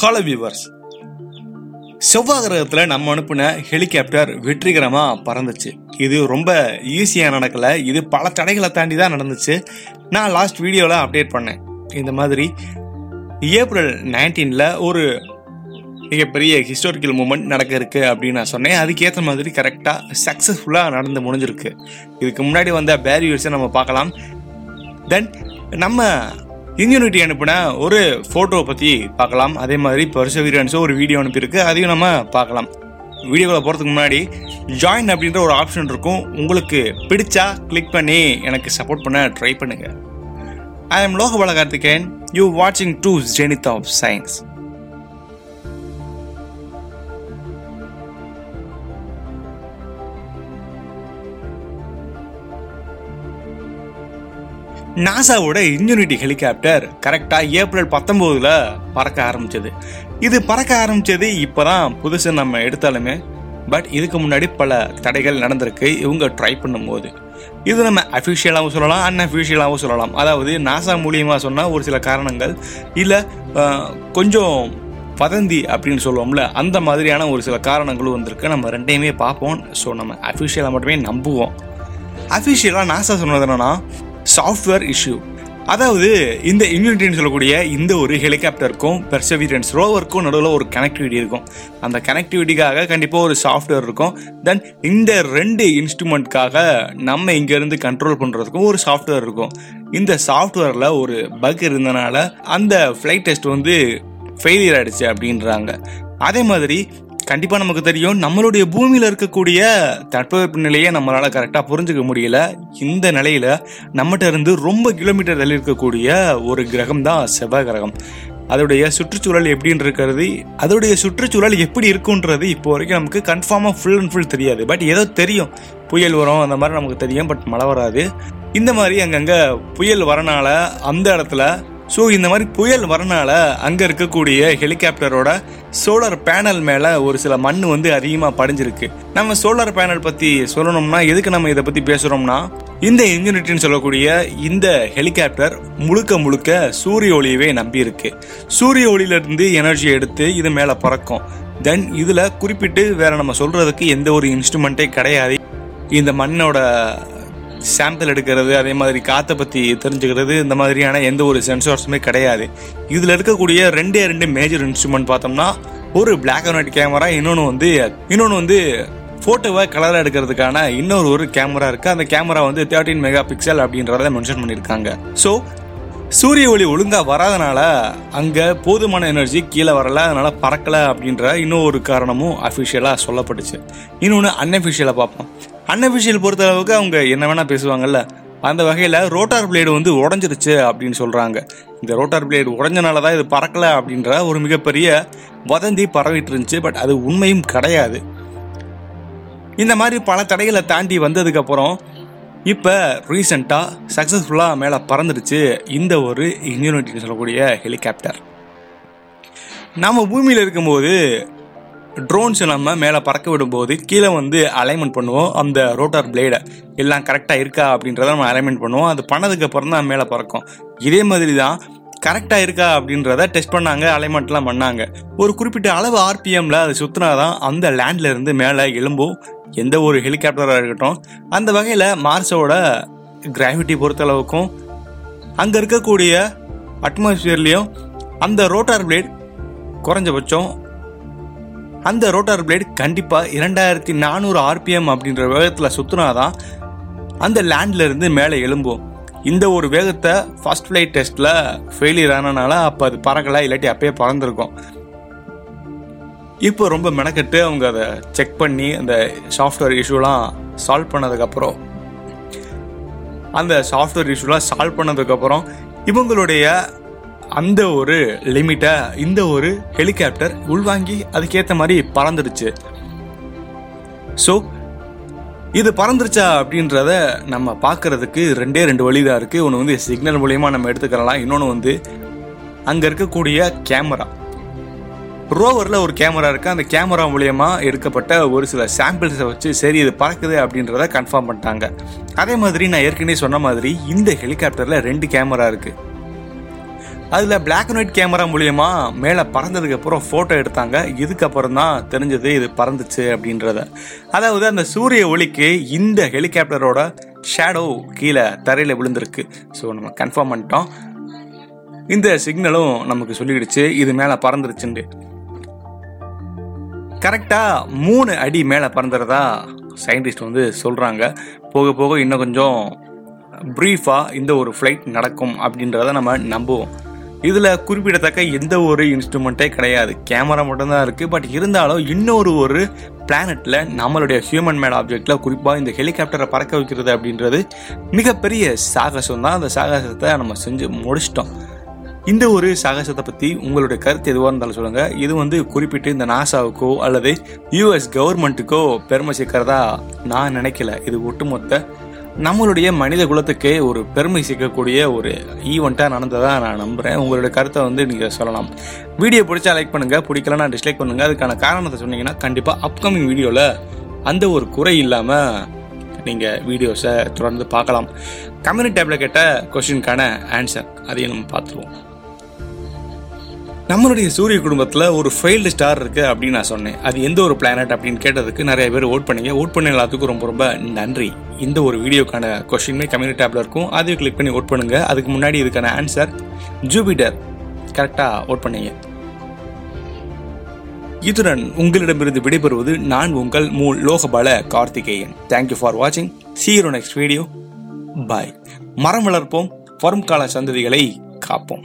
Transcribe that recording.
Hello viewers செவ்வாய் கிரகத்தில் நம்ம அனுப்பின ஹெலிகாப்டர் வெற்றிகரமாக பறந்துச்சு. இது ரொம்ப ஈஸியாக நடக்கல. இது பல தடைகளை தாண்டி தான் நடந்துச்சு. நான் லாஸ்ட் வீடியோவில் அப்டேட் பண்ணேன். இந்த மாதிரி ஏப்ரல் நைன்டீனில் ஒரு மிகப்பெரிய ஹிஸ்டாரிக்கல் மூமெண்ட் நடக்க இருக்கு அப்படின்னு நான் சொன்னேன். அதுக்கேற்ற மாதிரி கரெக்டாக சக்ஸஸ்ஃபுல்லாக நடந்து முடிஞ்சிருக்கு. இதுக்கு முன்னாடி வந்த பேரியர்ஸை நம்ம பார்க்கலாம். தென் நம்ம இன்யூனிட்டி அனுப்பின ஒரு ஃபோட்டோவை பற்றி பார்க்கலாம். அதே மாதிரி பர்சவீரன்ஸும் ஒரு வீடியோ அனுப்பியிருக்கு. அதையும் நம்ம பார்க்கலாம். வீடியோவில் போகிறதுக்கு முன்னாடி ஜாயின் அப்படின்ற ஒரு ஆப்ஷன் இருக்கும். உங்களுக்கு பிடிச்சா கிளிக் பண்ணி எனக்கு சப்போர்ட் பண்ண ட்ரை பண்ணுங்க. I am Lokapala Karthikeyan. You வாட்சிங் டூ ஜெனித் ஆஃப் சயின்ஸ் நாசாவோட இன்ஜினிட்டி ஹெலிகாப்டர் கரெக்டாக ஏப்ரல் பத்தொம்போதுல பறக்க ஆரம்பிச்சது. இது பறக்க ஆரம்பிச்சது இப்போதான் புதுசு நம்ம எடுத்தாலுமே பட் இதுக்கு முன்னாடி பல தடைகள் நடந்திருக்கு. இவங்க ட்ரை பண்ணும்போது. இது நம்ம அஃபிஷியலாகவும் சொல்லலாம் அன்அஃபிஷியலாகவும் சொல்லலாம். அதாவது நாசா மூலியமாக சொன்னால் ஒரு சில காரணங்கள் இல்லை கொஞ்சம் வதந்தி அப்படின்னு சொல்லுவோம்ல அந்த மாதிரியான ஒரு சில காரணங்களும் வந்திருக்கு. நம்ம ரெண்டையுமே பார்ப்போம். ஸோ நம்ம அஃபிஷியலாக மட்டுமே நம்புவோம். அஃபிஷியலாக நாசா சொன்னது என்னன்னா சாஃப்ட்வேர் இஷ்யூ அதாவது இந்த இம்யூனிட்டின்னு சொல்லக்கூடிய இந்த ஒரு ஹெலிகாப்டருக்கும் பெர்சவீரன்ஸ் ரோவருக்கும் நடுவில் ஒரு கனெக்டிவிட்டி இருக்கும். அந்த கனெக்டிவிட்டிக்காக கண்டிப்பாக ஒரு சாஃப்ட்வேர் இருக்கும். தென் இந்த ரெண்டு இன்ஸ்ட்ருமெண்ட்காக நம்ம இங்கேருந்து கண்ட்ரோல் பண்ணுறதுக்கும் ஒரு சாஃப்ட்வேர் இருக்கும். இந்த சாஃப்ட்வேரில் ஒரு பக் இருந்தனால அந்த ஃப்ளைட் டெஸ்ட் வந்து ஃபெயிலியர் ஆகிடுச்சு அப்படின்றாங்க. அதே மாதிரி கண்டிப்பாக நமக்கு தெரியும். நம்மளுடைய பூமியில் இருக்கக்கூடிய தட்பவெப்ப நிலையை நம்மளால் கரெக்டாக புரிஞ்சுக்க முடியல. இந்த நிலையில நம்மகிட்ட இருந்து ரொம்ப கிலோமீட்டர் தள்ளி இருக்கக்கூடிய ஒரு கிரகம் தான் செவ்வாய் கிரகம். அதோடைய சுற்றுச்சூழல் எப்படின்னு இருக்கிறது அதோடைய சுற்றுச்சூழல் எப்படி இருக்குன்றது இப்போ வரைக்கும் நமக்கு கன்ஃபார்மாக ஃபுல் அண்ட் ஃபுல் தெரியாது. பட் ஏதோ தெரியும். புயல் வரும் அந்த மாதிரி நமக்கு தெரியும் பட் மழை வராது. இந்த மாதிரி அங்கங்கே புயல் வரனால அந்த இடத்துல ஸோ இந்த மாதிரி புயல் வரனால அங்கே இருக்கக்கூடிய ஹெலிகாப்டரோட சோலார் பேனல் மேலே ஒரு சில மண் வந்து அதிகமாக படிஞ்சிருக்கு. நம்ம சோலார் பேனல் பற்றி சொல்லணும்னா எதுக்கு நம்ம இதை பற்றி பேசுகிறோம்னா இந்த இன்ஜினிட்டின்னு சொல்லக்கூடிய இந்த ஹெலிகாப்டர் முழுக்க முழுக்க சூரிய ஒளியவே நம்பி இருக்கு சூரிய ஒளியிலிருந்து எனர்ஜி எடுத்து இது மேலே பறக்கும். தென் இதில் குறிப்பிட்டு வேற நம்ம சொல்றதுக்கு எந்த ஒரு இன்ஸ்ட்ருமெண்ட்டே கிடையாது. இந்த மண்ணோட சாம்பிள் எடுக்கிறது அதே மாதிரி காற்றை பற்றி தெரிஞ்சுக்கிறது இந்த மாதிரியான எந்த ஒரு சென்சார்ஸுமே கிடையாது. இதில் இருக்கக்கூடிய ரெண்டே ரெண்டு மேஜர் இன்ஸ்ட்ருமெண்ட் பார்த்தோம்னா ஒரு பிளாக் அண்ட் ஒயிட் கேமரா இன்னொன்று வந்து இன்னொன்று வந்து ஃபோட்டோவை கலராக எடுக்கிறதுக்கான இன்னொரு ஒரு கேமரா இருக்குது அந்த கேமரா வந்து தேர்ட்டின் மெகா பிக்சல் அப்படின்றத மென்ஷன் பண்ணியிருக்காங்க. ஸோ சூரிய ஒளி ஒழுங்காக வராதனால அங்கே போதுமான எனர்ஜி கீழே வரல அதனால் பறக்கலை அப்படின்ற இன்னொரு காரணமும் அஃபிஷியலாக சொல்லப்பட்டுச்சு. இன்னொன்று அன்அஃபிஷியலாக பார்ப்போம். அன்அஃபிஷியல் பொறுத்த அளவுக்கு அவங்க என்ன வேணால் பேசுவாங்கல்ல. அந்த வகையில் ரோட்டார் பிளேடு வந்து உடஞ்சிருச்சு அப்படின்னு சொல்கிறாங்க இந்த ரோட்டார் பிளேடு உடஞ்சனால தான் இது பறக்கலை அப்படின்ற ஒரு மிகப்பெரிய வதந்தி பரவிட்டு இருந்துச்சு. பட் அது உண்மையும் கிடையாது. இந்த மாதிரி பல தடைகளை தாண்டி வந்ததுக்கப்புறம் இப்போ ரீசெண்டாக சக்ஸஸ்ஃபுல்லாக மேலே பறந்துடுச்சு இந்த ஒரு இம்யூனிட்டின்னு சொல்லக்கூடிய ஹெலிகாப்டர் நம்ம பூமியில் இருக்கும்போது ட்ரோன்ஸ் நம்ம மேலே பறக்க விடும்போது கீழே வந்து அலைன்மெண்ட் பண்ணுவோம். அந்த ரோட்டார் பிளேடை எல்லாம் கரெக்டாக இருக்கா அப்படின்றத நம்ம அலைன்மெண்ட் பண்ணுவோம். அது பண்ணதுக்கப்புறம் தான் மேலே பறக்கும். இதே மாதிரி தான் கரெக்டாக இருக்கா அப்படின்றத டெஸ்ட் பண்ணாங்க அலைன்மெண்ட்லாம் பண்ணாங்க. ஒரு குறிப்பிட்ட அளவு ஆர்பிஎம்ல அது சுற்றினா தான் அந்த லேண்ட்லேருந்து மேலே எழும்பும். எந்த ஒரு ஹெலிகாப்டராக இருக்கட்டும். அந்த வகையில் மார்ஸோட கிராவிட்டி பொறுத்தளவுக்கும் அங்கே இருக்கக்கூடிய அட்மாஸ்பியர்லேயும் அந்த ரோட்டார் பிளேட் குறைஞ்சபட்சம் அந்த ரோட்டார் பிளேட் கண்டிப்பாக இரண்டாயிரத்தி நானூறு ஆர்பிஎம் அப்படின்ற வேகத்தில் சுற்றினாதான் அந்த லேண்ட்லேருந்து மேலே எழும்பும். இந்த ஒரு வேகத்தை ஃபர்ஸ்ட் ஃப்ளைட் டெஸ்ட்டில் ஃபெயிலியர் ஆனனால அப்போ அது பறக்கலை இல்லாட்டி அப்பயே பறந்துருக்கும். இப்போ ரொம்ப மெனக்கெட்டு அவங்க அதை செக் பண்ணி அந்த சாஃப்ட்வேர் இஷ்யூலாம் சால்வ் பண்ணதுக்கப்புறம் அந்த சாஃப்ட்வேர் இஷ்யூலாம் சால்வ் பண்ணதுக்கப்புறம் இவங்களுடைய அந்த ஒரு லிமிட்டை இந்த ஒரு ஹெலிகாப்டர் உள்வாங்கி அதுக்கேற்ற மாதிரி பறந்துடுச்சு. ஸோ இது பறந்துருச்சா அப்படின்றத நம்ம பார்க்கறதுக்கு ரெண்டே ரெண்டு வழி தான் இருக்குது ஒன்று வந்து சிக்னல் மூலயமா நம்ம எடுத்துக்கலாம். இன்னொன்று வந்து அங்கே இருக்கக்கூடிய கேமரா ரோவரில் ஒரு கேமரா இருக்குது அந்த கேமரா மூலயமா எடுக்கப்பட்ட ஒரு சில சாம்பிள்ஸை வச்சு சரி இது பறக்குது அப்படின்றத கன்ஃபார்ம் பண்ணிட்டாங்க. அதே மாதிரி நான் ஏற்கனவே சொன்ன மாதிரி இந்த ஹெலிகாப்டரில் ரெண்டு கேமரா இருக்குது அதில் பிளாக் அண்ட் ஒயிட் கேமரா மூலியமா மேலே பறந்ததுக்கு அப்புறம் ஃபோட்டோ எடுத்தாங்க. இதுக்கப்புறம் தான் தெரிஞ்சது இது பறந்துச்சு அப்படின்றத. அதாவது அந்த சூரிய ஒளிக்கு இந்த ஹெலிகாப்டரோட ஷேடோ கீழே தரையில் விழுந்திருக்கு. ஸோ நம்ம கன்ஃபார்ம் பண்ணிட்டோம். இந்த சிக்னலும் நமக்கு சொல்லிடுச்சு. இது மேலே பறந்துருச்சுண்டு. கரெக்டாக மூணு அடி மேலே பறந்துறதா சயின்டிஸ்ட் வந்து சொல்கிறாங்க போக போக இன்னும் கொஞ்சம் ப்ரீஃபாக இந்த ஒரு ஃப்ளைட் நடக்கும் அப்படின்றத நம்ம நம்புவோம். இதில் குறிப்பிடத்தக்க எந்த ஒரு இன்ஸ்ட்ருமெண்ட்டே கிடையாது. கேமரா மட்டும்தான் இருக்குது பட் இருந்தாலும் இன்னொரு ஒரு பிளானட்டில் நம்மளுடைய ஹியூமன் மேட் ஆப்ஜெக்டில் குறிப்பாக இந்த ஹெலிகாப்டரை பறக்க வைக்கிறது அப்படின்றது மிகப்பெரிய சாகசம் தான். அந்த சாகசத்தை நம்ம செஞ்சு முடிச்சிட்டோம். இந்த ஒரு சாகசத்தை பற்றி உங்களுடைய கருத்து எதுவாக இருந்தாலும் சொல்லுங்கள் இது வந்து குறிப்பிட்டு இந்த நாசாவுக்கோ அல்லது யூஎஸ் கவர்மெண்ட்டுக்கோ பெருமை சேர்க்கிறதா நான் நினைக்கல. இது ஒட்டுமொத்த நம்மளுடைய மனித குலத்துக்கே ஒரு பெருமை சேர்க்கக்கூடிய ஒரு ஈவெண்ட்டாக நடந்ததாக நான் நம்புகிறேன் உங்களுடைய கருத்தை வந்து நீங்கள் சொல்லலாம். வீடியோ பிடிச்சா லைக் பண்ணுங்கள் பிடிக்கலன்னா டிஸ்லைக் பண்ணுங்கள் அதுக்கான காரணத்தை சொன்னீங்கன்னா கண்டிப்பாக அப்கமிங் வீடியோவில் அந்த ஒரு குறை இல்லாமல் நீங்கள் வீடியோஸை தொடர்ந்து பார்க்கலாம். கம்யூனிட்டி டேப்பில் கேட்ட கொஷினுக்கான ஆன்சர் அதையும் நம்ம பார்த்துருவோம். நம்மளுடைய சூரிய குடும்பத்தில் ஒரு ஃபெயில்டு ஸ்டார் இருக்குது அப்படின்னு நான் சொன்னேன். அது எந்த ஒரு பிளானட் அப்படின்னு கேட்டதுக்கு நிறைய பேர் ஓட் பண்ணீங்க. ஓட் பண்ண எல்லாத்துக்கும் ரொம்ப ரொம்ப நன்றி. இந்த ஒரு வீடியோக்கான கொஷினுமே கம்யூனிட்டி டேப்பில் இருக்கும். அதையும் கிளிக் பண்ணி ஓட் பண்ணுங்க. அதுக்கு முன்னாடி இதுக்கான ஆன்சர் ஜூபிட்டர் கரெக்டாக ஓட் பண்ணீங்க. இத்துடன் உங்களிடமிருந்து விடைபெறுவது நான் உங்கள் மூ Lokapala Karthikeyan. Thank you for வாட்சிங் சீரோ நெக்ஸ்ட் வீடியோ பாய் மரம் வளர்ப்போம். வரும் கால சந்ததிகளை காப்போம்.